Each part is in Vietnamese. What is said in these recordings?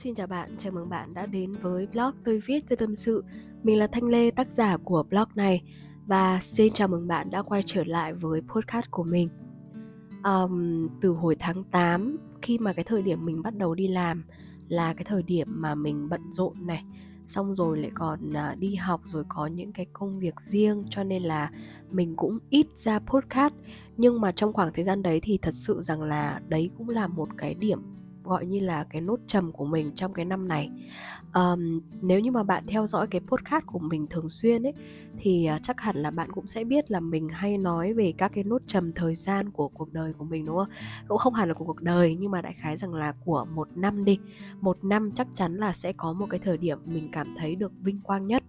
Xin chào bạn, chào mừng bạn đã đến với blog tôi viết tôi tâm sự. Mình là Thanh Lê, tác giả của blog này. Và xin chào mừng bạn đã quay trở lại với podcast của mình. Um, Từ hồi tháng 8, khi mà cái thời điểm mình bắt đầu đi làm Là cái thời điểm mà mình bận rộn này. Xong rồi lại còn à, đi học rồi có những cái công việc riêng Cho nên là mình cũng ít ra podcast. Nhưng mà trong khoảng thời gian đấy thì thật sự rằng là đấy cũng là một cái điểm gọi như là cái nốt trầm của mình trong cái năm này. Um, nếu như mà bạn theo dõi cái podcast của mình thường xuyên ấy thì à, chắc hẳn là bạn cũng sẽ biết là mình hay nói về các cái nốt trầm thời gian của cuộc đời của mình đúng không? Cũng không hẳn là của cuộc đời nhưng mà đại khái rằng là của một năm đi. Một năm chắc chắn là sẽ có một cái thời điểm mình cảm thấy được vinh quang nhất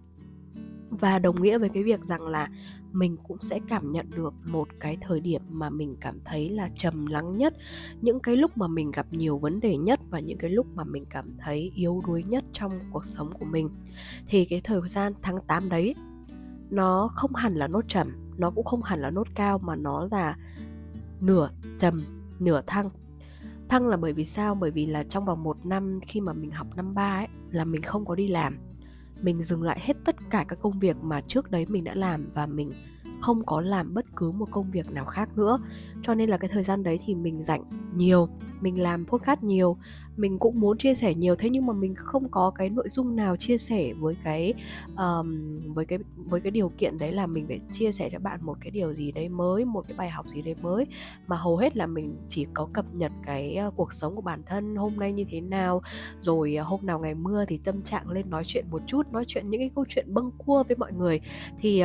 và đồng nghĩa với cái việc rằng là mình cũng sẽ cảm nhận được một cái thời điểm mà mình cảm thấy là trầm lắng nhất, những cái lúc mà mình gặp nhiều vấn đề nhất và những cái lúc mà mình cảm thấy yếu đuối nhất trong cuộc sống của mình. Thì cái thời gian tháng 8 đấy, nó không hẳn là nốt trầm, nó cũng không hẳn là nốt cao mà nó là nửa trầm, nửa thăng. Thăng là bởi vì sao? Bởi vì là trong vòng một năm khi mà mình học năm ba ấy, là mình không có đi làm mình dừng lại hết tất cả các công việc mà trước đấy mình đã làm và mình không có làm bất cứ một công việc nào khác nữa. Cho nên là cái thời gian đấy thì mình rảnh nhiều mình làm podcast nhiều mình cũng muốn chia sẻ nhiều. Thế nhưng mà mình không có cái nội dung nào chia sẻ với cái um, với cái với cái điều kiện đấy là mình phải chia sẻ cho bạn một cái điều gì đấy mới một cái bài học gì đấy mới. Mà hầu hết là mình chỉ có cập nhật cái ờ, cuộc sống của bản thân hôm nay như thế nào rồi ờ, hôm nào ngày mưa thì tâm trạng lên nói chuyện một chút nói chuyện những cái câu chuyện bâng cua với mọi người. Thì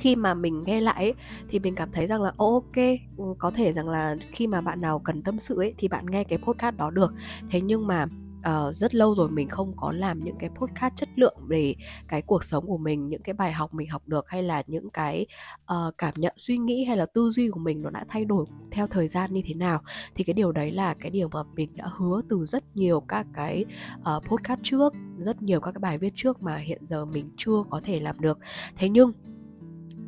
khi mà mình nghe lại ấy, thì mình cảm thấy rằng là ok ừ, có thể rằng là khi mà bạn nào cần tâm sự ấy thì bạn nghe cái podcast đó được. Thế nhưng mà uh, rất lâu rồi mình không có làm những cái podcast chất lượng về cái cuộc sống của mình những cái bài học mình học được hay là những cái uh, cảm nhận suy nghĩ hay là tư duy của mình nó đã thay đổi theo thời gian như thế nào thì cái điều đấy là cái điều mà mình đã hứa từ rất nhiều các cái uh, podcast trước rất nhiều các cái bài viết trước mà hiện giờ mình chưa có thể làm được. Thế nhưng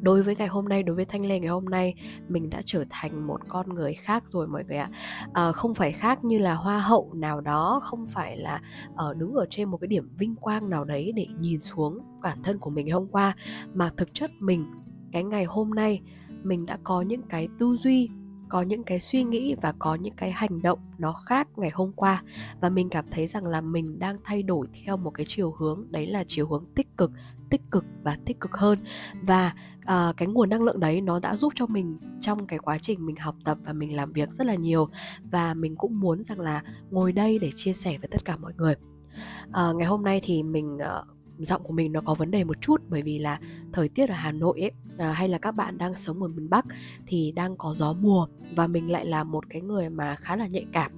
đối với ngày hôm nay đối với thanh lê ngày hôm nay mình đã trở thành một con người khác rồi mọi người ạ. À, không phải khác như là hoa hậu nào đó không phải là uh, đứng ở trên một cái điểm vinh quang nào đấy để nhìn xuống bản thân của mình hôm qua. Mà thực chất mình cái ngày hôm nay mình đã có những cái tư duy có những cái suy nghĩ và có những cái hành động nó khác ngày hôm qua. Và mình cảm thấy rằng là mình đang thay đổi theo một cái chiều hướng đấy là chiều hướng tích cực tích cực và tích cực hơn. Và uh, cái nguồn năng lượng đấy nó đã giúp cho mình trong cái quá trình mình học tập và mình làm việc rất là nhiều. Và mình cũng muốn rằng là ngồi đây để chia sẻ với tất cả mọi người. Uh, ngày hôm nay thì mình uh, giọng của mình nó có vấn đề một chút bởi vì là thời tiết ở Hà Nội ấy à, hay là các bạn đang sống ở miền Bắc thì đang có gió mùa và mình lại là một cái người mà khá là nhạy cảm.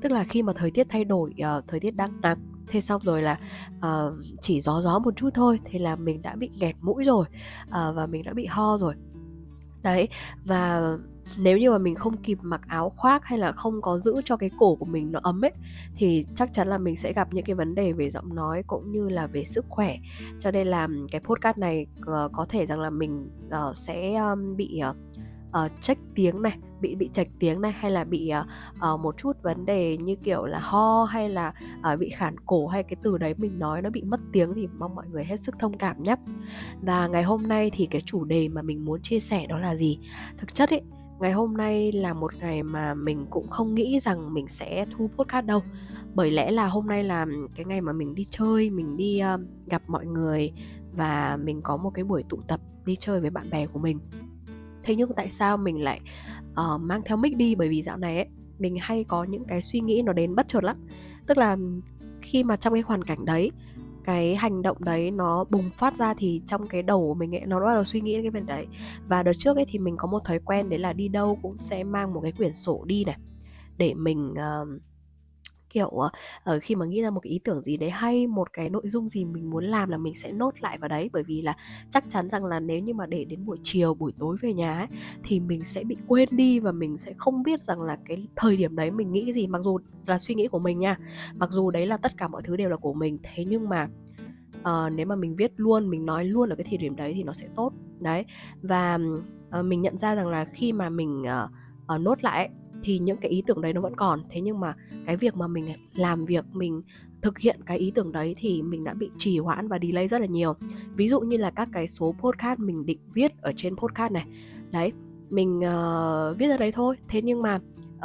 Tức là khi mà thời tiết thay đổi uh, thời tiết đang nắng thế xong rồi là uh, chỉ gió gió một chút thôi thì là mình đã bị nghẹt mũi rồi uh, và mình đã bị ho rồi. Đấy và nếu như mà mình không kịp mặc áo khoác hay là không có giữ cho cái cổ của mình nó ấm ấy thì chắc chắn là mình sẽ gặp những cái vấn đề về giọng nói cũng như là về sức khỏe. Cho nên là cái podcast này uh, có thể rằng là mình uh, sẽ um, bị uh, uh, check tiếng này bị bị chạch tiếng này hay là bị uh, một chút vấn đề như kiểu là ho hay là uh, bị khản cổ hay cái từ đấy mình nói nó bị mất tiếng thì mong mọi người hết sức thông cảm nhé. Và ngày hôm nay thì cái chủ đề mà mình muốn chia sẻ đó là gì? Thực chất ấy ngày hôm nay là một ngày mà mình cũng không nghĩ rằng mình sẽ thu podcast đâu. Bởi lẽ là hôm nay là cái ngày mà mình đi chơi mình đi uh, gặp mọi người và mình có một cái buổi tụ tập đi chơi với bạn bè của mình. Thế nhưng tại sao mình lại uh, mang theo mic đi bởi vì dạo này ấy mình hay có những cái suy nghĩ nó đến bất chợt lắm. Tức là khi mà trong cái hoàn cảnh đấy cái hành động đấy nó bùng phát ra thì trong cái đầu của mình ấy nó bắt đầu suy nghĩ cái việc đấy. Và đợt trước ấy thì mình có một thói quen đấy là đi đâu cũng sẽ mang một cái quyển sổ đi này để mình uh, kiểu uh, khi mà nghĩ ra một cái ý tưởng gì đấy hay một cái nội dung gì mình muốn làm là mình sẽ nốt lại vào đấy. Bởi vì là chắc chắn rằng là nếu như mà để đến buổi chiều buổi tối về nhà ấy thì mình sẽ bị quên đi và mình sẽ không biết rằng là cái thời điểm đấy mình nghĩ cái gì mặc dù là suy nghĩ của mình nha. Mặc dù đấy là tất cả mọi thứ đều là của mình thế nhưng mà uh, nếu mà mình viết luôn mình nói luôn ở cái thời điểm đấy thì nó sẽ tốt. Đấy và uh, mình nhận ra rằng là khi mà mình uh, uh, nốt lại thì những cái ý tưởng đấy nó vẫn còn. Thế nhưng mà cái việc mà mình làm việc mình thực hiện cái ý tưởng đấy thì mình đã bị trì hoãn và delay rất là nhiều. Ví dụ như là các cái số podcast mình định viết ở trên podcast này. Đấy mình uh, viết ra đấy thôi. Thế nhưng mà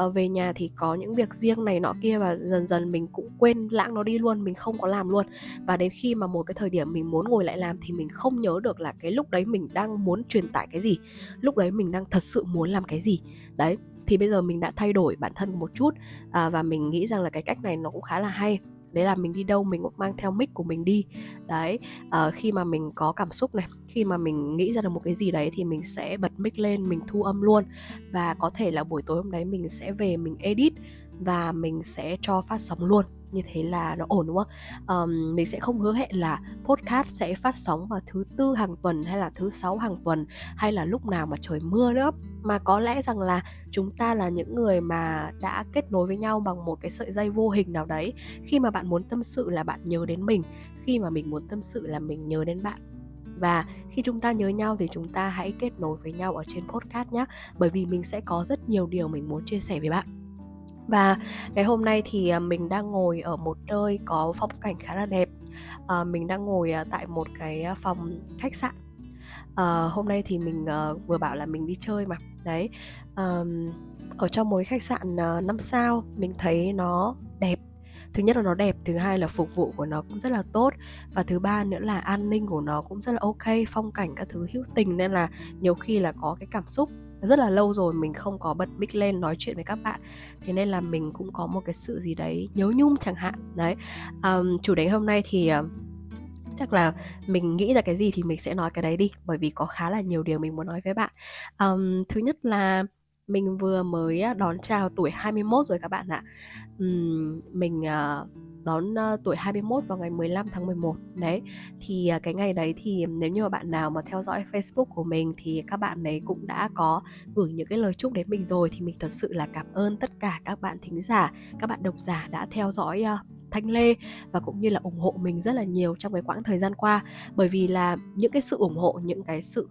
uh, về nhà thì có những việc riêng này nọ kia và dần dần mình cũng quên lãng nó đi luôn mình không có làm luôn. Và đến khi mà một cái thời điểm mình muốn ngồi lại làm thì mình không nhớ được là cái lúc đấy mình đang muốn truyền tải cái gì. Lúc đấy mình đang thật sự muốn làm cái gì. Đấy thì bây giờ mình đã thay đổi bản thân một chút à, và mình nghĩ rằng là cái cách này nó cũng khá là hay. Đấy là mình đi đâu mình cũng mang theo mic của mình đi. Đấy à, khi mà mình có cảm xúc này khi mà mình nghĩ ra được một cái gì đấy thì mình sẽ bật mic lên mình thu âm luôn. Và có thể là buổi tối hôm đấy mình sẽ về mình edit và mình sẽ cho phát sóng luôn. Như thế là nó ổn đúng không? Um, mình sẽ không hứa hẹn là podcast sẽ phát sóng vào thứ tư hàng tuần hay là thứ sáu hàng tuần hay là lúc nào mà trời mưa nữa. Mà có lẽ rằng là chúng ta là những người mà đã kết nối với nhau bằng một cái sợi dây vô hình nào đấy. Khi mà bạn muốn tâm sự là bạn nhớ đến mình. Khi mà mình muốn tâm sự là mình nhớ đến bạn. Và khi chúng ta nhớ nhau thì chúng ta hãy kết nối với nhau ở trên podcast nhé bởi vì mình sẽ có rất nhiều điều mình muốn chia sẻ với bạn và ngày hôm nay thì à, mình đang ngồi ở một nơi có phong cảnh khá là đẹp. À, mình đang ngồi à, tại một cái à, phòng khách sạn. À, hôm nay thì mình uh, vừa bảo là mình đi chơi mà. Đấy um, ở trong một cái khách sạn uh, 5 sao mình thấy nó đẹp. Thứ nhất là nó đẹp thứ hai là phục vụ của nó cũng rất là tốt. Và thứ ba nữa là an ninh của nó cũng rất là ok phong cảnh các thứ hữu tình nên là nhiều khi là có cái cảm xúc rất là lâu rồi mình không có bật mic lên nói chuyện với các bạn. Thế nên là mình cũng có một cái sự gì đấy nhớ nhung chẳng hạn. Đấy. Um, chủ đề hôm nay thì uh, chắc là mình nghĩ ra cái gì thì mình sẽ nói cái đấy đi bởi vì có khá là nhiều điều mình muốn nói với bạn. Um, thứ nhất là mình vừa mới đón chào tuổi 21 rồi các bạn ạ. Uhm, mình uh, đón uh, tuổi 21 vào ngày 15 tháng 11 đấy. Thì uh, cái ngày đấy thì nếu như mà bạn nào mà theo dõi Facebook của mình thì các bạn ấy cũng đã có gửi những cái lời chúc đến mình rồi. Thì mình thật sự là cảm ơn tất cả các bạn thính giả các bạn độc giả đã theo dõi uh, Thanh Lê và cũng như là ủng hộ mình rất là nhiều trong cái quãng thời gian qua. Bởi vì là những cái sự ủng hộ những cái sự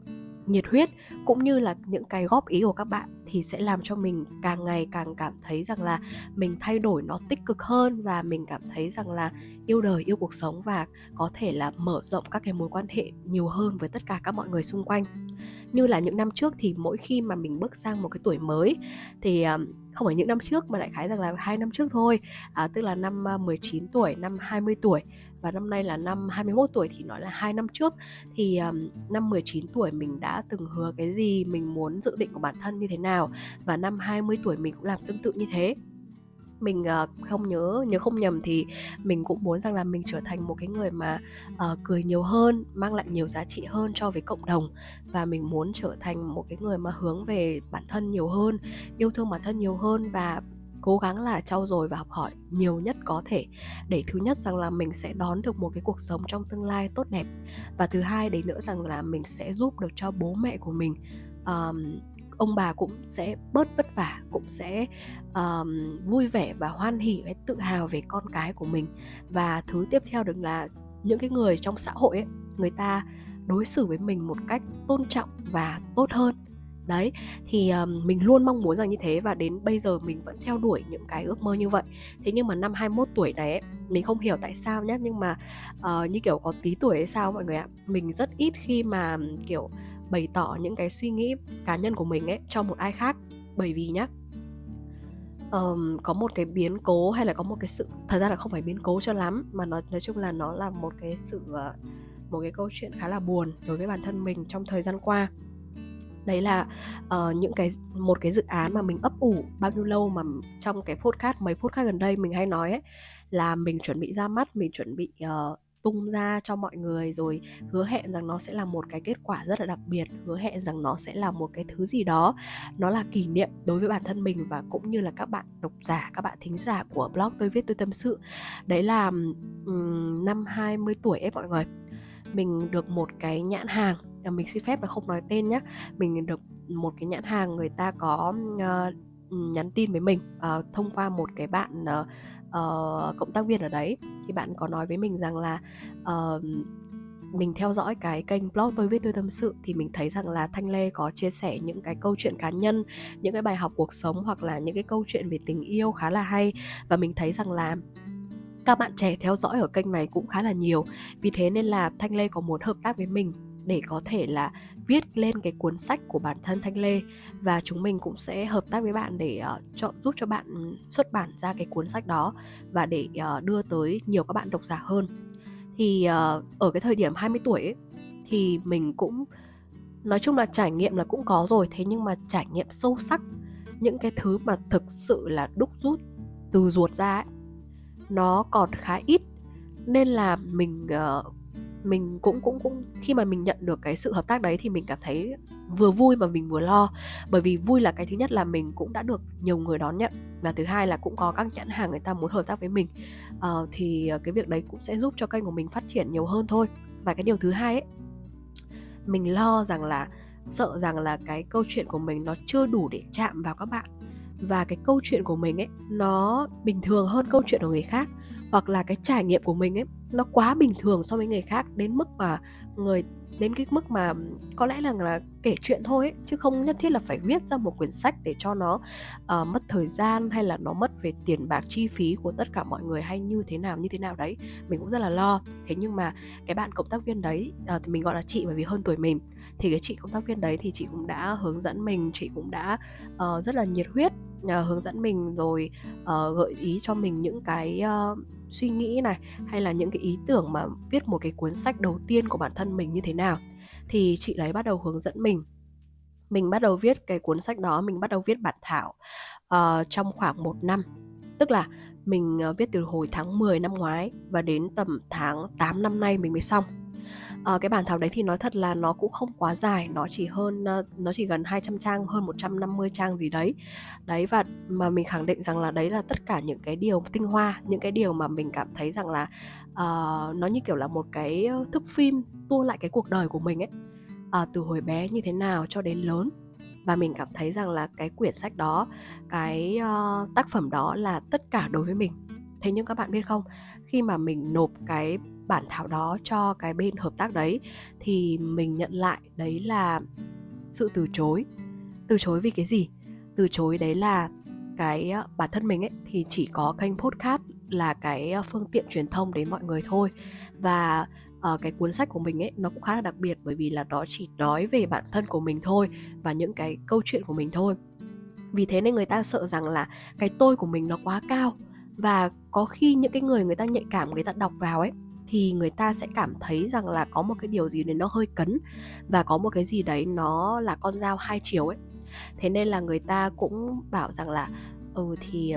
nhiệt huyết cũng như là những cái góp ý của các bạn thì sẽ làm cho mình càng ngày càng cảm thấy rằng là mình thay đổi nó tích cực hơn và mình cảm thấy rằng là yêu đời, yêu cuộc sống và có thể là mở rộng các cái mối quan hệ nhiều hơn với tất cả các mọi người xung quanh. Như là những năm trước thì mỗi khi mà mình bước sang một cái tuổi mới thì ờ, không phải những năm trước mà đại khái rằng là hai năm trước thôi. À, tức là năm à, 19 tuổi năm 20 tuổi và năm nay là năm 21 tuổi thì nói là hai năm trước. Thì um, năm 19 tuổi mình đã từng hứa cái gì mình muốn dự định của bản thân như thế nào và năm 20 tuổi mình cũng làm tương tự như thế mình uh, không nhớ nhớ không nhầm thì mình cũng muốn rằng là mình trở thành một cái người mà uh, cười nhiều hơn mang lại nhiều giá trị hơn cho với cộng đồng. Và mình muốn trở thành một cái người mà hướng về bản thân nhiều hơn yêu thương bản thân nhiều hơn và cố gắng là trau dồi và học hỏi nhiều nhất có thể. Để thứ nhất rằng là mình sẽ đón được một cái cuộc sống trong tương lai tốt đẹp. Và thứ hai đấy nữa rằng là mình sẽ giúp được cho bố mẹ của mình um, ông bà cũng sẽ bớt vất vả cũng sẽ um, vui vẻ và hoan hỉ và tự hào về con cái của mình. Và thứ tiếp theo được là những cái người trong xã hội ấy người ta đối xử với mình một cách tôn trọng và tốt hơn. Đấy thì um, mình luôn mong muốn rằng như thế và đến bây giờ mình vẫn theo đuổi những cái ước mơ như vậy. Thế nhưng mà năm 21 tuổi này ấy, mình không hiểu tại sao nhé nhưng mà uh, như kiểu có tí tuổi hay sao mọi người ạ mình rất ít khi mà kiểu bày tỏ những cái suy nghĩ cá nhân của mình ấy cho một ai khác. Bởi vì nhá um, có một cái biến cố hay là có một cái sự thật ra là không phải biến cố cho lắm mà nó nói chung là nó là một cái sự ờ, một cái câu chuyện khá là buồn đối với bản thân mình trong thời gian qua. Đấy là uh, những cái một cái dự án mà mình ấp ủ bao nhiêu lâu mà trong cái podcast mấy podcast gần đây mình hay nói ấy là mình chuẩn bị ra mắt mình chuẩn bị uh, tung ra cho mọi người rồi hứa hẹn rằng nó sẽ là một cái kết quả rất là đặc biệt hứa hẹn rằng nó sẽ là một cái thứ gì đó. Nó là kỷ niệm đối với bản thân mình và cũng như là các bạn độc giả các bạn thính giả của blog tôi viết tôi tâm sự. Đấy là um, năm 20 tuổi ấy mọi người. Mình được một cái nhãn hàng à, mình xin phép là không nói tên nhé mình được một cái nhãn hàng người ta có uh, nhắn tin với mình uh, thông qua một cái bạn uh, uh, cộng tác viên ở đấy. Thì bạn có nói với mình rằng là uh, mình theo dõi cái kênh blog tôi viết tôi tâm sự thì mình thấy rằng là thanh lê có chia sẻ những cái câu chuyện cá nhân những cái bài học cuộc sống hoặc là những cái câu chuyện về tình yêu khá là hay. Và mình thấy rằng là các bạn trẻ theo dõi ở kênh này cũng khá là nhiều. Vì thế nên là thanh lê có muốn hợp tác với mình để có thể là viết lên cái cuốn sách của bản thân Thanh Lê và chúng mình cũng sẽ hợp tác với bạn để uh, cho, giúp cho bạn xuất bản ra cái cuốn sách đó và để uh, đưa tới nhiều các bạn độc giả hơn. Thì uh, ở cái thời điểm 20 tuổi ấy, thì mình cũng nói chung là trải nghiệm là cũng có rồi thế nhưng mà trải nghiệm sâu sắc những cái thứ mà thực sự là đúc rút từ ruột ra ấy, nó còn khá ít nên là mình uh, mình cũng cũng cũng khi mà mình nhận được cái sự hợp tác đấy thì mình cảm thấy vừa vui mà mình vừa lo. Bởi vì vui là cái thứ nhất là mình cũng đã được nhiều người đón nhận và thứ hai là cũng có các nhãn hàng người ta muốn hợp tác với mình. Uh, thì ờ, cái việc đấy cũng sẽ giúp cho kênh của mình phát triển nhiều hơn thôi. Và cái điều thứ hai ấy mình lo rằng là sợ rằng là cái câu chuyện của mình nó chưa đủ để chạm vào các bạn. Và cái câu chuyện của mình ấy nó bình thường hơn câu chuyện của người khác. Hoặc là cái trải nghiệm của mình ấy nó quá bình thường so với người khác đến mức mà người đến cái mức mà có lẽ là là kể chuyện thôi ấy, chứ không nhất thiết là phải viết ra một quyển sách để cho nó uh, mất thời gian hay là nó mất về tiền bạc chi phí của tất cả mọi người hay như thế nào như thế nào đấy. Mình cũng rất là lo. Thế nhưng mà cái bạn cộng tác viên đấy uh, thì mình gọi là chị bởi vì hơn tuổi mình. Thì cái chị cộng tác viên đấy thì chị cũng đã hướng dẫn mình chị cũng đã uh, rất là nhiệt huyết uh, hướng dẫn mình rồi uh, gợi ý cho mình những cái uh, suy nghĩ này hay là những cái ý tưởng mà viết một cái cuốn sách đầu tiên của bản thân mình như thế nào? Thì chị đấy bắt đầu hướng dẫn mình. Mình bắt đầu viết cái cuốn sách đó mình bắt đầu viết bản thảo uh, trong khoảng một năm. Tức là mình ờ, viết từ hồi tháng 10 năm ngoái và đến tầm tháng 8 năm nay mình mới xong à, cái bản thảo đấy thì nói thật là nó cũng không quá dài nó chỉ hơn nó chỉ gần 200 trang hơn 150 trang gì đấy. Đấy và mà mình khẳng định rằng là đấy là tất cả những cái điều tinh hoa những cái điều mà mình cảm thấy rằng là uh, nó như kiểu là một cái thức phim tua lại cái cuộc đời của mình ấy. À, từ hồi bé như thế nào cho đến lớn. Và mình cảm thấy rằng là cái quyển sách đó cái uh, tác phẩm đó là tất cả đối với mình. Thế nhưng các bạn biết không khi mà mình nộp cái bản thảo đó cho cái bên hợp tác đấy thì mình nhận lại đấy là sự từ chối. Từ chối vì cái gì? Từ chối đấy là cái ờ, bản thân mình ấy thì chỉ có kênh podcast là cái ờ, phương tiện truyền thông đến mọi người thôi. Và uh, cái cuốn sách của mình ấy nó cũng khá là đặc biệt bởi vì là nó chỉ nói về bản thân của mình thôi và những cái câu chuyện của mình thôi. Vì thế nên người ta sợ rằng là cái tôi của mình nó quá cao và có khi những cái người người ta nhạy cảm người ta đọc vào ấy thì người ta sẽ cảm thấy rằng là có một cái điều gì đấy nó hơi cấn và có một cái gì đấy nó là con dao hai chiều ấy. Thế nên là người ta cũng bảo rằng là ừ thì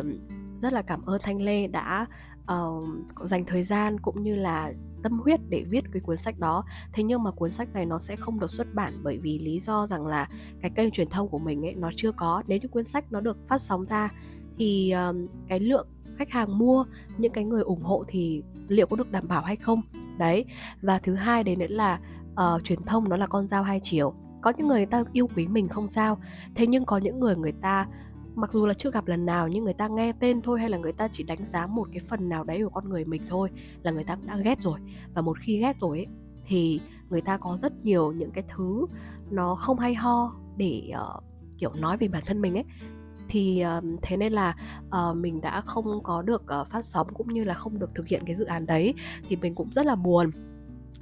rất là cảm ơn thanh lê đã uh, dành thời gian cũng như là tâm huyết để viết cái cuốn sách đó. Thế nhưng mà cuốn sách này nó sẽ không được xuất bản bởi vì lý do rằng là cái kênh truyền thông của mình ấy nó chưa có. Nếu như cuốn sách nó được phát sóng ra thì um, cái lượng khách hàng mua những cái người ủng hộ thì liệu có được đảm bảo hay không? Đấy và thứ hai đấy nữa là uh, truyền thông nó là con dao hai chiều. Có những người, người ta yêu quý mình không sao thế nhưng có những người người ta mặc dù là chưa gặp lần nào nhưng người ta nghe tên thôi hay là người ta chỉ đánh giá một cái phần nào đấy của con người mình thôi là người ta cũng đã ghét rồi. Và một khi ghét rồi ấy, thì người ta có rất nhiều những cái thứ nó không hay ho để uh, kiểu nói về bản thân mình ấy thì uh, thế nên là uh, mình đã không có được uh, phát sóng cũng như là không được thực hiện cái dự án đấy. Thì mình cũng rất là buồn.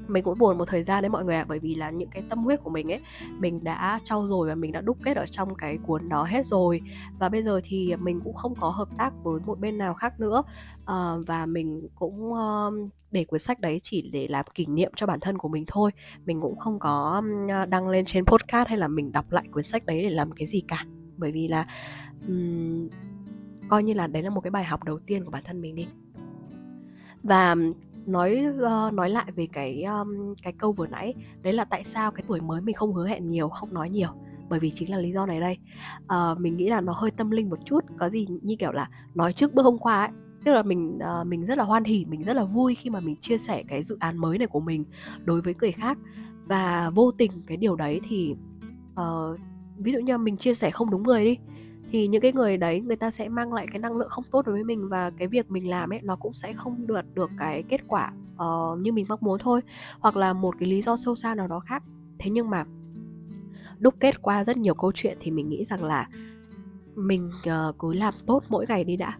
Mình cũng buồn một thời gian đấy mọi người ạ à, bởi vì là những cái tâm huyết của mình ấy mình đã trau dồi và mình đã đúc kết ở trong cái cuốn đó hết rồi. Và bây giờ thì mình cũng không có hợp tác với một bên nào khác nữa. À, và mình cũng uh, để cuốn sách đấy chỉ để làm kỷ niệm cho bản thân của mình thôi. Mình cũng không có đăng lên trên podcast hay là mình đọc lại cuốn sách đấy để làm cái gì cả bởi vì là um, coi như là đấy là một cái bài học đầu tiên của bản thân mình đi. Và nói uh, nói lại về cái um, cái câu vừa nãy đấy là tại sao cái tuổi mới mình không hứa hẹn nhiều không nói nhiều. Bởi vì chính là lý do này đây. Uh, mình nghĩ là nó hơi tâm linh một chút có gì như kiểu là nói trước bữa hôm qua ấy tức là mình uh, mình rất là hoan hỉ mình rất là vui khi mà mình chia sẻ cái dự án mới này của mình đối với người khác. Và vô tình cái điều đấy thì uh, ví dụ như mình chia sẻ không đúng người đi thì những cái người đấy người ta sẽ mang lại cái năng lượng không tốt đối với mình và cái việc mình làm ấy nó cũng sẽ không được được cái kết quả uh, như mình mong muốn thôi hoặc là một cái lý do sâu xa nào đó khác. Thế nhưng mà đúc kết qua rất nhiều câu chuyện thì mình nghĩ rằng là mình uh, cứ làm tốt mỗi ngày đi đã.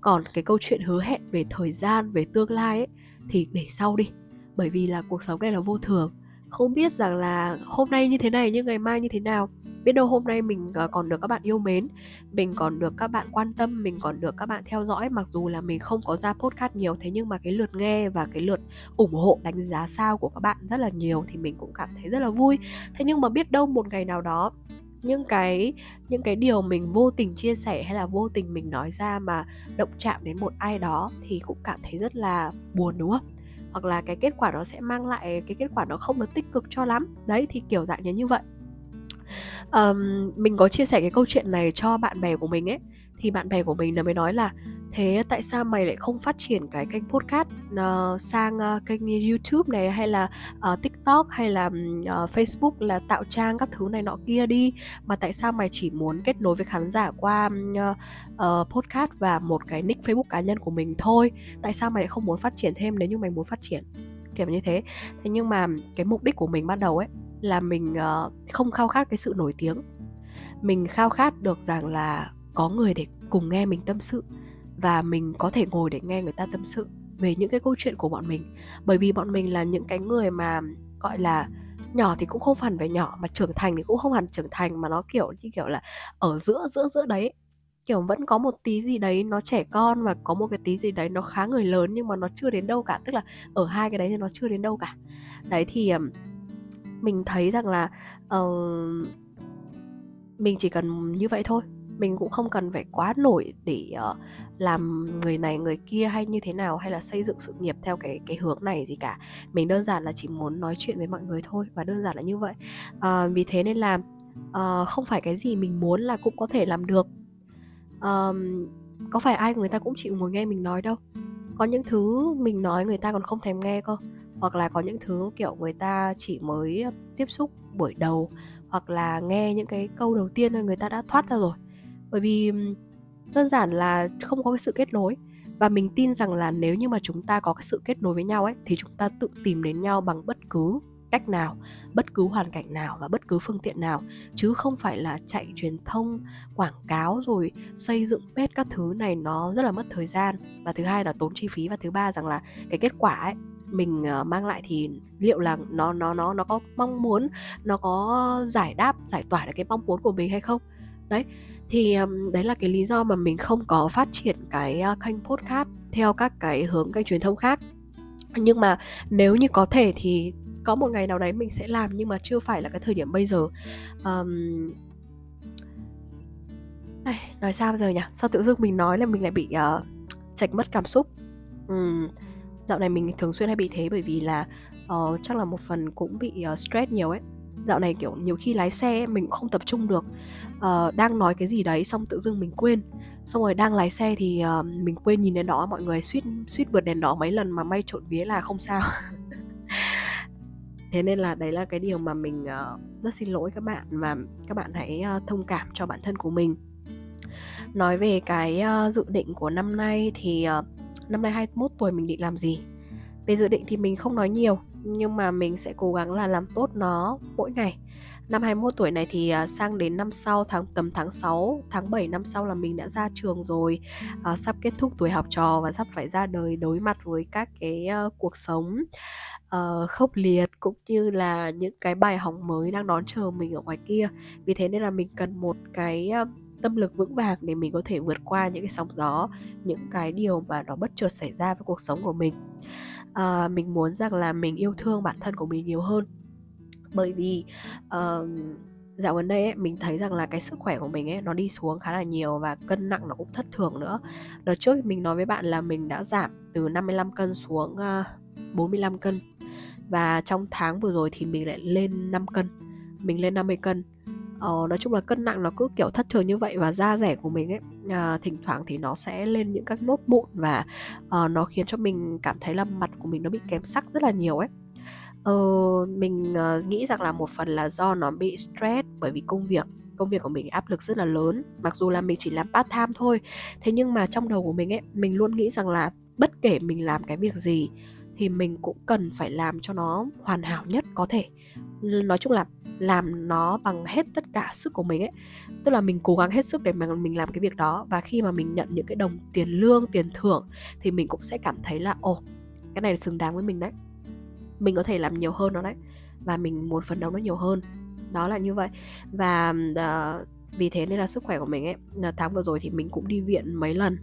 Còn cái câu chuyện hứa hẹn về thời gian về tương lai ấy thì để sau đi. Bởi vì là cuộc sống này là vô thường không biết rằng là hôm nay như thế này nhưng ngày mai như thế nào. Biết đâu hôm nay mình ờ, còn được các bạn yêu mến, mình còn được các bạn quan tâm, mình còn được các bạn theo dõi. Mặc dù là mình không có ra podcast nhiều, thế nhưng mà cái lượt nghe và cái lượt ủng hộ, đánh giá sao của các bạn rất là nhiều thì mình cũng cảm thấy rất là vui. Thế nhưng mà biết đâu một ngày nào đó, những cái những cái điều mình vô tình chia sẻ hay là vô tình mình nói ra mà động chạm đến một ai đó thì cũng cảm thấy rất là buồn, đúng không? Hoặc là cái kết quả nó sẽ mang lại cái kết quả nó không được tích cực cho lắm. Đấy thì kiểu dạng như như vậy. Um, mình có chia sẻ cái câu chuyện này cho bạn bè của mình ấy. Thì bạn bè của mình nó mới nói là thế tại sao mày lại không phát triển cái kênh podcast uh, sang uh, kênh YouTube này hay là uh, TikTok hay là uh, Facebook là tạo trang các thứ này nọ kia đi? Mà tại sao mày chỉ muốn kết nối với khán giả qua uh, uh, podcast và một cái nick Facebook cá nhân của mình thôi? Tại sao mày lại không muốn phát triển thêm nếu như mày muốn phát triển? Kiểu như thế. Thế nhưng mà cái mục đích của mình ban đầu ấy là mình uh, không khao khát cái sự nổi tiếng. Mình khao khát được rằng là có người để cùng nghe mình tâm sự và mình có thể ngồi để nghe người ta tâm sự về những cái câu chuyện của bọn mình. Bởi vì bọn mình là những cái người mà gọi là nhỏ thì cũng không hẳn về nhỏ mà trưởng thành thì cũng không hẳn trưởng thành mà nó kiểu như kiểu là ở giữa giữa giữa đấy. Kiểu vẫn có một tí gì đấy nó trẻ con và có một cái tí gì đấy nó khá người lớn nhưng mà nó chưa đến đâu cả. Tức là ở hai cái đấy thì nó chưa đến đâu cả. Đấy thì mình thấy rằng là uh, mình chỉ cần như vậy thôi mình cũng không cần phải quá nổi để uh, làm người này người kia hay như thế nào hay là xây dựng sự nghiệp theo cái cái hướng này gì cả. Mình đơn giản là chỉ muốn nói chuyện với mọi người thôi và đơn giản là như vậy. Uh, vì thế nên là uh, không phải cái gì mình muốn là cũng có thể làm được. Uh, có phải ai người ta cũng chịu ngồi nghe mình nói đâu. Có những thứ mình nói người ta còn không thèm nghe cơ. Hoặc là có những thứ kiểu người ta chỉ mới tiếp xúc buổi đầu hoặc là nghe những cái câu đầu tiên người ta đã thoát ra rồi bởi vì đơn giản là không có cái sự kết nối. Và mình tin rằng là nếu như mà chúng ta có cái sự kết nối với nhau ấy, thì chúng ta tự tìm đến nhau bằng bất cứ cách nào, bất cứ hoàn cảnh nào và bất cứ phương tiện nào. Chứ không phải là chạy truyền thông, quảng cáo rồi xây dựng page các thứ này nó rất là mất thời gian. Và thứ hai là tốn chi phí. Và thứ ba rằng là cái kết quả ấy, mình ờ, mang lại thì liệu là nó nó nó nó có mong muốn, nó có giải đáp, giải tỏa được cái mong muốn của mình hay không? Đấy thì đấy là cái lý do mà mình không có phát triển cái uh, kênh podcast theo các cái hướng kênh truyền thông khác. Nhưng mà nếu như có thể thì có một ngày nào đấy mình sẽ làm nhưng mà chưa phải là cái thời điểm bây giờ. Um, Ai, nói sao bây giờ nhỉ? Sao tự dưng mình nói là mình lại bị ờ, uh, chạch mất cảm xúc? Um, dạo này mình thường xuyên hay bị thế bởi vì là uh, chắc là một phần cũng bị uh, stress nhiều ấy dạo này kiểu nhiều khi lái xe mình cũng không tập trung được. Uh, đang nói cái gì đấy xong tự dưng mình quên. Xong rồi đang lái xe thì uh, mình quên nhìn đèn đỏ mọi người suýt suýt vượt đèn đỏ mấy lần mà may trộn vía là không sao. Thế nên là đấy là cái điều mà mình uh, rất xin lỗi các bạn và các bạn hãy uh, thông cảm cho bản thân của mình. Nói về cái uh, dự định của năm nay thì uh, năm nay 21 tuổi mình định làm gì? Về dự định thì mình không nói nhiều nhưng mà mình sẽ cố gắng là làm tốt nó mỗi ngày. Năm 21 tuổi này thì à, sang đến năm sau tháng tầm tháng 6 tháng 7 năm sau là mình đã ra trường rồi. À, sắp kết thúc tuổi học trò và sắp phải ra đời đối mặt với các cái uh, cuộc sống uh, khốc liệt cũng như là những cái bài học mới đang đón chờ mình ở ngoài kia. Vì thế nên là mình cần một cái uh, tâm lực vững vàng để mình có thể vượt qua những cái sóng gió những cái điều mà nó bất chợt xảy ra với cuộc sống của mình uh, mình muốn rằng là mình yêu thương bản thân của mình nhiều hơn. Bởi vì uh, dạo gần đây ấy, mình thấy rằng là cái sức khỏe của mình ấy nó đi xuống khá là nhiều và cân nặng nó cũng thất thường nữa. Đợt trước mình nói với bạn là mình đã giảm từ 55 cân xuống ờ, uh, 45 cân. Và trong tháng vừa rồi thì mình lại lên 5 cân. Mình lên 50 cân ờ, nói chung là cân nặng nó cứ kiểu thất thường như vậy và da rẻ của mình ấy à, thỉnh thoảng thì nó sẽ lên những các nốt mụn và uh, nó khiến cho mình cảm thấy là mặt của mình nó bị kém sắc rất là nhiều ấy. Ờ, mình uh, nghĩ rằng là một phần là do nó bị stress bởi vì công việc. Công việc của mình áp lực rất là lớn mặc dù là mình chỉ làm part time thôi. Thế nhưng mà trong đầu của mình ấy mình luôn nghĩ rằng là bất kể mình làm cái việc gì thì mình cũng cần phải làm cho nó hoàn hảo nhất có thể. Nói chung là làm nó bằng hết tất cả sức của mình ấy. Tức là mình cố gắng hết sức để mà mình làm cái việc đó. Và khi mà mình nhận những cái đồng tiền lương tiền thưởng thì mình cũng sẽ cảm thấy là ồ cái này xứng đáng với mình đấy. Mình có thể làm nhiều hơn nó đấy. Và mình muốn phấn đấu nó nhiều hơn. Đó là như vậy. Và uh, vì thế nên là sức khỏe của mình ấy tháng vừa rồi thì mình cũng đi viện mấy lần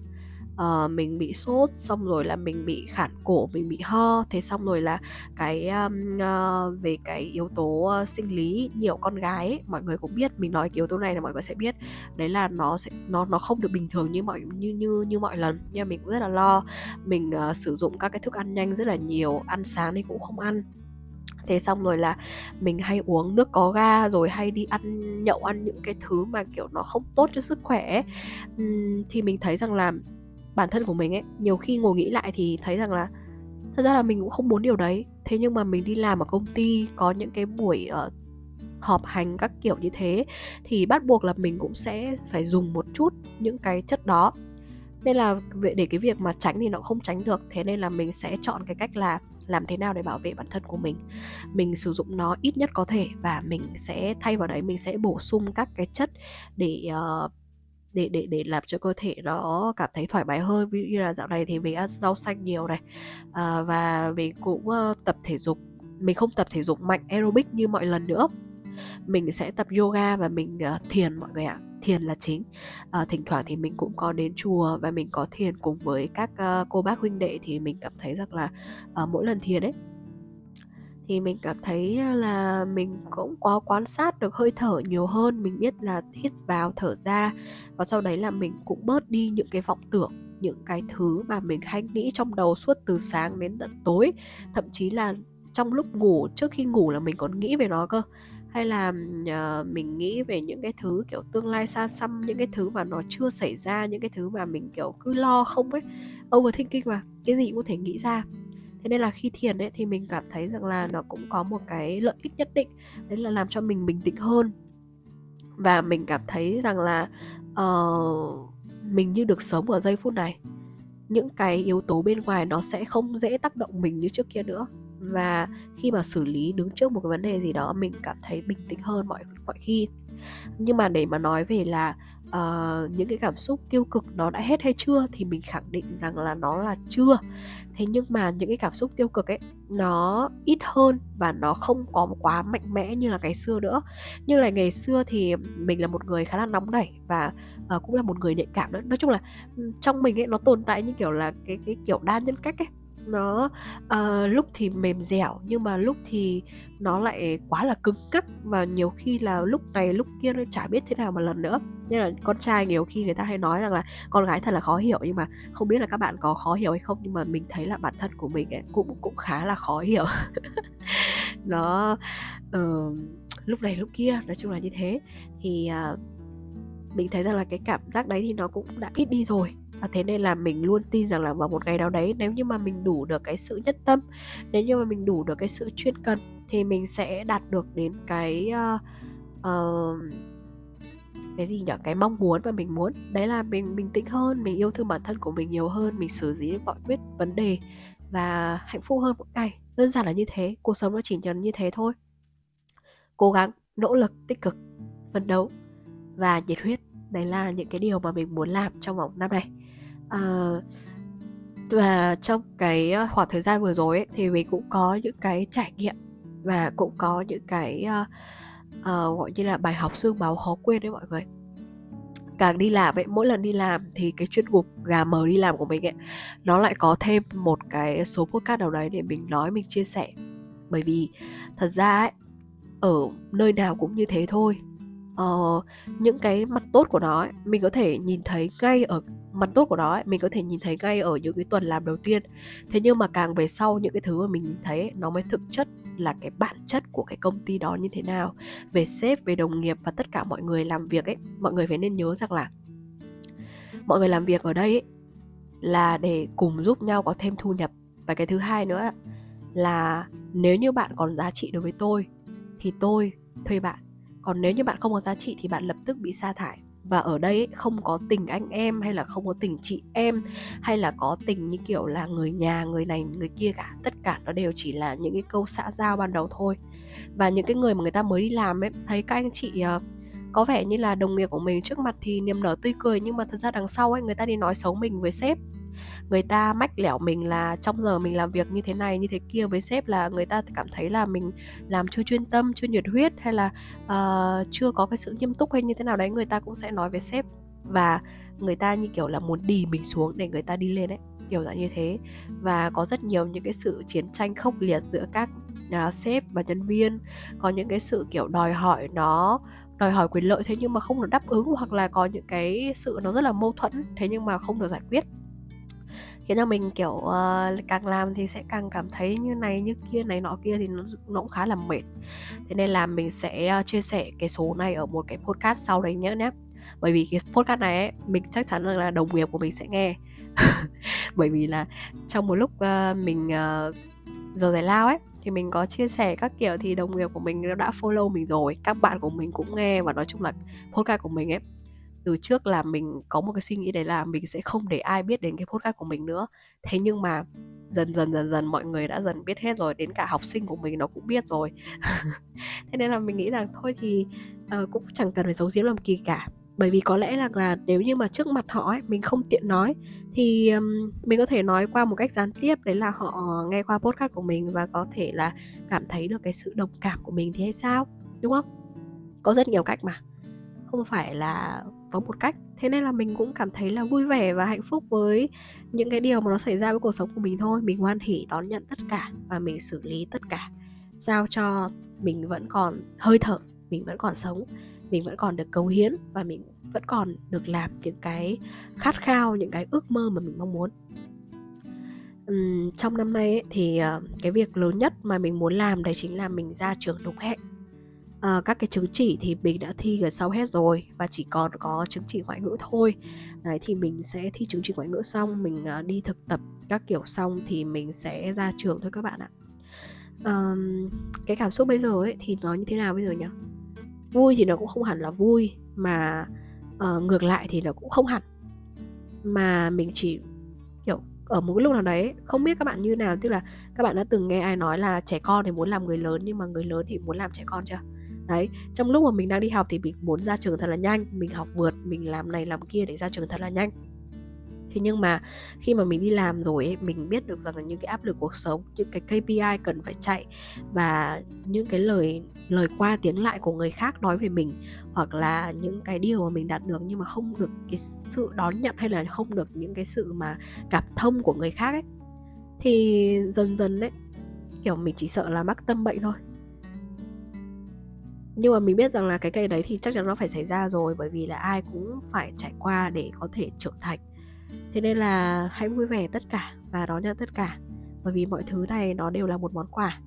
uh, mình bị sốt xong rồi là mình bị khản cổ mình bị ho. Thế xong rồi là cái um, uh, về cái yếu tố uh, sinh lý nhiều con gái ấy, mọi người cũng biết mình nói cái yếu tố này là mọi người sẽ biết. Đấy là nó sẽ nó nó không được bình thường như mọi như như như mọi lần. Nhưng mình cũng rất là lo. Mình uh, sử dụng các cái thức ăn nhanh rất là nhiều ăn sáng thì cũng không ăn. Thế xong rồi là mình hay uống nước có ga rồi hay đi ăn nhậu ăn những cái thứ mà kiểu nó không tốt cho sức khỏe. Uhm, thì mình thấy rằng là bản thân của mình ấy nhiều khi ngồi nghĩ lại thì thấy rằng là thật ra là mình cũng không muốn điều đấy. Thế nhưng mà mình đi làm ở công ty có những cái buổi uh, họp hành các kiểu như thế thì bắt buộc là mình cũng sẽ phải dùng một chút những cái chất đó. Nên là để cái việc mà tránh thì nó không tránh được. Thế nên là mình sẽ chọn cái cách là làm thế nào để bảo vệ bản thân của mình. Mình sử dụng nó ít nhất có thể và mình sẽ thay vào đấy mình sẽ bổ sung các cái chất để uh, để để để làm cho cơ thể nó cảm thấy thoải mái hơn. Ví dụ như là dạo này thì mình ăn rau xanh nhiều này à, và mình cũng uh, tập thể dục. Mình không tập thể dục mạnh aerobic như mọi lần nữa. Mình sẽ tập yoga và mình uh, thiền mọi người ạ. Thiền là chính. À, thỉnh thoảng thì mình cũng có đến chùa và mình có thiền cùng với các uh, cô bác huynh đệ thì mình cảm thấy rằng là uh, mỗi lần thiền ấy thì mình cảm thấy là mình cũng có quan sát được hơi thở nhiều hơn mình biết là hít vào thở ra và sau đấy là mình cũng bớt đi những cái vọng tưởng những cái thứ mà mình hay nghĩ trong đầu suốt từ sáng đến tận tối. Thậm chí là trong lúc ngủ trước khi ngủ là mình còn nghĩ về nó cơ. Hay là uh, mình nghĩ về những cái thứ kiểu tương lai xa xăm những cái thứ mà nó chưa xảy ra những cái thứ mà mình kiểu cứ lo không ấy. Overthinking mà cái gì cũng có thể nghĩ ra thế nên là khi thiền ấy thì mình cảm thấy rằng là nó cũng có một cái lợi ích nhất định đấy là làm cho mình bình tĩnh hơn. Và mình cảm thấy rằng là uh, mình như được sống ở giây phút này. Những cái yếu tố bên ngoài nó sẽ không dễ tác động mình như trước kia nữa. Và khi mà xử lý đứng trước một cái vấn đề gì đó mình cảm thấy bình tĩnh hơn mọi mọi khi. Nhưng mà để mà nói về là uh, những cái cảm xúc tiêu cực nó đã hết hay chưa thì mình khẳng định rằng là nó là chưa. Thế nhưng mà những cái cảm xúc tiêu cực ấy nó ít hơn và nó không có quá mạnh mẽ như là ngày xưa nữa. Như là ngày xưa thì mình là một người khá là nóng nảy và uh, cũng là một người nhạy cảm nữa. Nói chung là trong mình ấy nó tồn tại như kiểu là cái cái kiểu đa nhân cách ấy nó uh, lúc thì mềm dẻo nhưng mà lúc thì nó lại quá là cứng cắc và nhiều khi là lúc này lúc kia nó chả biết thế nào một lần nữa. Nên là con trai nhiều khi người ta hay nói rằng là con gái thật là khó hiểu nhưng mà không biết là các bạn có khó hiểu hay không? Nhưng mà mình thấy là bản thân của mình ấy cũng cũng khá là khó hiểu. Nó uh, lúc này lúc kia nói chung là như thế. Thì uh, mình thấy rằng là cái cảm giác đấy thì nó cũng đã ít đi rồi và thế nên là mình luôn tin rằng là vào một ngày nào đấy nếu như mà mình đủ được cái sự nhất tâm nếu như mà mình đủ được cái sự chuyên cần thì mình sẽ đạt được đến cái uh, uh, cái gì nhỉ? Cái mong muốn và mình muốn. Đấy là mình bình tĩnh hơn mình yêu thương bản thân của mình nhiều hơn mình xử lý được mọi quyết vấn đề và hạnh phúc hơn mỗi ngày. Đơn giản là như thế cuộc sống nó chỉ cần như thế thôi. Cố gắng nỗ lực tích cực phấn đấu và nhiệt huyết. Đấy là những cái điều mà mình muốn làm trong vòng năm này à, và trong cái khoảng thời gian vừa rồi ấy, thì mình cũng có những cái trải nghiệm và cũng có những cái uh, uh, gọi như là bài học xương máu khó quên đấy mọi người. Càng đi làm ấy mỗi lần đi làm thì cái chuyên mục gà mờ đi làm của mình ấy nó lại có thêm một cái số podcast nào đấy để mình nói mình chia sẻ. Bởi vì thật ra ấy ở nơi nào cũng như thế thôi uh, những cái mặt tốt của nó ấy, mình có thể nhìn thấy ngay ở mặt tốt của nó ấy, mình có thể nhìn thấy ngay ở những cái tuần làm đầu tiên. Thế nhưng mà càng về sau những cái thứ mà mình nhìn thấy ấy, nó mới thực chất là cái bản chất của cái công ty đó như thế nào. Về sếp về đồng nghiệp và tất cả mọi người làm việc ấy mọi người phải nên nhớ rằng là mọi người làm việc ở đây ấy, là để cùng giúp nhau có thêm thu nhập. Và cái thứ hai nữa là nếu như bạn còn giá trị đối với tôi thì tôi thuê bạn còn nếu như bạn không có giá trị thì bạn lập tức bị sa thải. Và ở đây không có tình anh em hay là không có tình chị em hay là có tình như kiểu là người nhà người này người kia cả. Tất cả nó đều chỉ là những cái câu xã giao ban đầu thôi. Và những cái người mà người ta mới đi làm ấy thấy các anh chị uh, có vẻ như là đồng nghiệp của mình trước mặt thì niềm nở tươi cười nhưng mà thật ra đằng sau ấy người ta đi nói xấu mình với sếp người ta mách lẻo mình là trong giờ mình làm việc như thế này như thế kia với sếp là người ta cảm thấy là mình làm chưa chuyên tâm chưa nhiệt huyết hay là uh, chưa có cái sự nghiêm túc hay như thế nào đấy người ta cũng sẽ nói với sếp. Và người ta như kiểu là muốn đì mình xuống để người ta đi lên ấy kiểu dạng như thế. Và có rất nhiều những cái sự chiến tranh khốc liệt giữa các uh, sếp và nhân viên. Có những cái sự kiểu đòi hỏi nó đòi hỏi quyền lợi thế nhưng mà không được đáp ứng hoặc là có những cái sự nó rất là mâu thuẫn thế nhưng mà không được giải quyết khiến cho mình kiểu uh, càng làm thì sẽ càng cảm thấy như này như kia này nọ kia thì nó, nó cũng khá là mệt. Thế nên là mình sẽ uh, chia sẻ cái số này ở một cái podcast sau đấy nhé nhé. Bởi vì cái podcast này ấy, mình chắc chắn là đồng nghiệp của mình sẽ nghe. Bởi vì là trong một lúc uh, mình uh, giờ giải lao ấy thì mình có chia sẻ các kiểu thì đồng nghiệp của mình đã follow mình rồi các bạn của mình cũng nghe và nói chung là podcast của mình ấy từ trước là mình có một cái suy nghĩ đấy là mình sẽ không để ai biết đến cái podcast của mình nữa. Thế nhưng mà dần dần dần dần mọi người đã dần biết hết rồi đến cả học sinh của mình nó cũng biết rồi. Thế nên là mình nghĩ rằng thôi thì uh, cũng chẳng cần phải giấu giếm làm kỳ cả. Bởi vì có lẽ là, là nếu như mà trước mặt họ ấy, mình không tiện nói thì um, mình có thể nói qua một cách gián tiếp đấy là họ nghe qua podcast của mình và có thể là cảm thấy được cái sự đồng cảm của mình thì hay sao đúng không? Có rất nhiều cách mà. Không phải là có một cách. Thế nên là mình cũng cảm thấy là vui vẻ và hạnh phúc với những cái điều mà nó xảy ra với cuộc sống của mình thôi. Mình hoan hỉ đón nhận tất cả và mình xử lý tất cả sao cho mình vẫn còn hơi thở mình vẫn còn sống mình vẫn còn được cống hiến và mình vẫn còn được làm những cái khát khao những cái ước mơ mà mình mong muốn. Uhm, trong năm nay ấy, thì uh, cái việc lớn nhất mà mình muốn làm đấy chính là mình ra trường đúng hẹn à, các cái chứng chỉ thì mình đã thi gần sau hết rồi và chỉ còn có chứng chỉ ngoại ngữ thôi. Đấy thì mình sẽ thi chứng chỉ ngoại ngữ xong mình uh, đi thực tập các kiểu xong thì mình sẽ ra trường thôi các bạn ạ. Um, cái cảm xúc bây giờ ấy thì nó như thế nào bây giờ nhỉ? Vui thì nó cũng không hẳn là vui mà uh, ngược lại thì nó cũng không hẳn. Mà mình chỉ kiểu ở một cái lúc nào đấy không biết các bạn như nào tức là các bạn đã từng nghe ai nói là trẻ con thì muốn làm người lớn nhưng mà người lớn thì muốn làm trẻ con chưa? Đấy trong lúc mà mình đang đi học thì mình muốn ra trường thật là nhanh mình học vượt mình làm này làm kia để ra trường thật là nhanh. Thế nhưng mà khi mà mình đi làm rồi ấy, mình biết được rằng là những cái áp lực cuộc sống những cái KPI cần phải chạy và những cái lời lời qua tiếng lại của người khác nói về mình hoặc là những cái điều mà mình đạt được nhưng mà không được cái sự đón nhận hay là không được những cái sự mà cảm thông của người khác ấy thì dần dần đấy kiểu mình chỉ sợ là mắc tâm bệnh thôi nhưng mà mình biết rằng là cái cây đấy thì chắc chắn nó phải xảy ra rồi bởi vì là ai cũng phải trải qua để có thể trưởng thành. Thế nên là hãy vui vẻ tất cả và đón nhận tất cả bởi vì mọi thứ này nó đều là một món quà.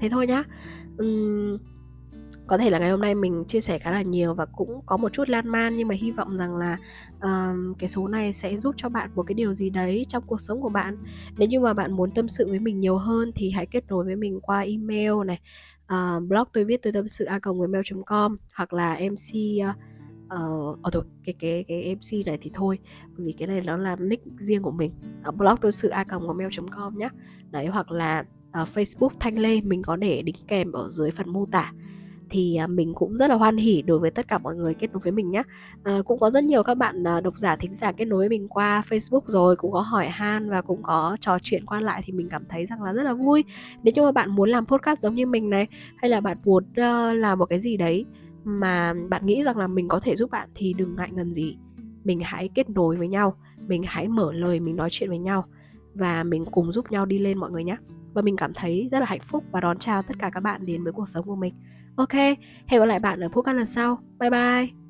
Thế thôi nhá. Uhm, có thể là ngày hôm nay mình chia sẻ khá là nhiều và cũng có một chút lan man nhưng mà hy vọng rằng là uh, cái số này sẽ giúp cho bạn một cái điều gì đấy trong cuộc sống của bạn. Nếu như mà bạn muốn tâm sự với mình nhiều hơn thì hãy kết nối với mình qua email này uh, blog tôi viết tôi tâm sự a gmail com hoặc là mc uh, uh, thôi cái cái cái mc này thì thôi bởi vì cái này nó là nick riêng của mình. Ở blog tôi sự a gmail com nhé đấy hoặc là uh, facebook thanh lê mình có để đính kèm ở dưới phần mô tả thì à, mình cũng rất là hoan hỉ đối với tất cả mọi người kết nối với mình nhé à, cũng có rất nhiều các bạn à, độc giả thính giả kết nối với mình qua Facebook rồi cũng có hỏi han và cũng có trò chuyện qua lại thì mình cảm thấy rằng là rất là vui. Nếu như mà bạn muốn làm podcast giống như mình này hay là bạn muốn uh, làm một cái gì đấy mà bạn nghĩ rằng là mình có thể giúp bạn thì đừng ngại ngần gì. Mình hãy kết nối với nhau mình hãy mở lời mình nói chuyện với nhau và mình cùng giúp nhau đi lên mọi người nhé và mình cảm thấy rất là hạnh phúc và đón chào tất cả các bạn đến với cuộc sống của mình ok hẹn gặp lại bạn ở podcast lần sau. Bye bye.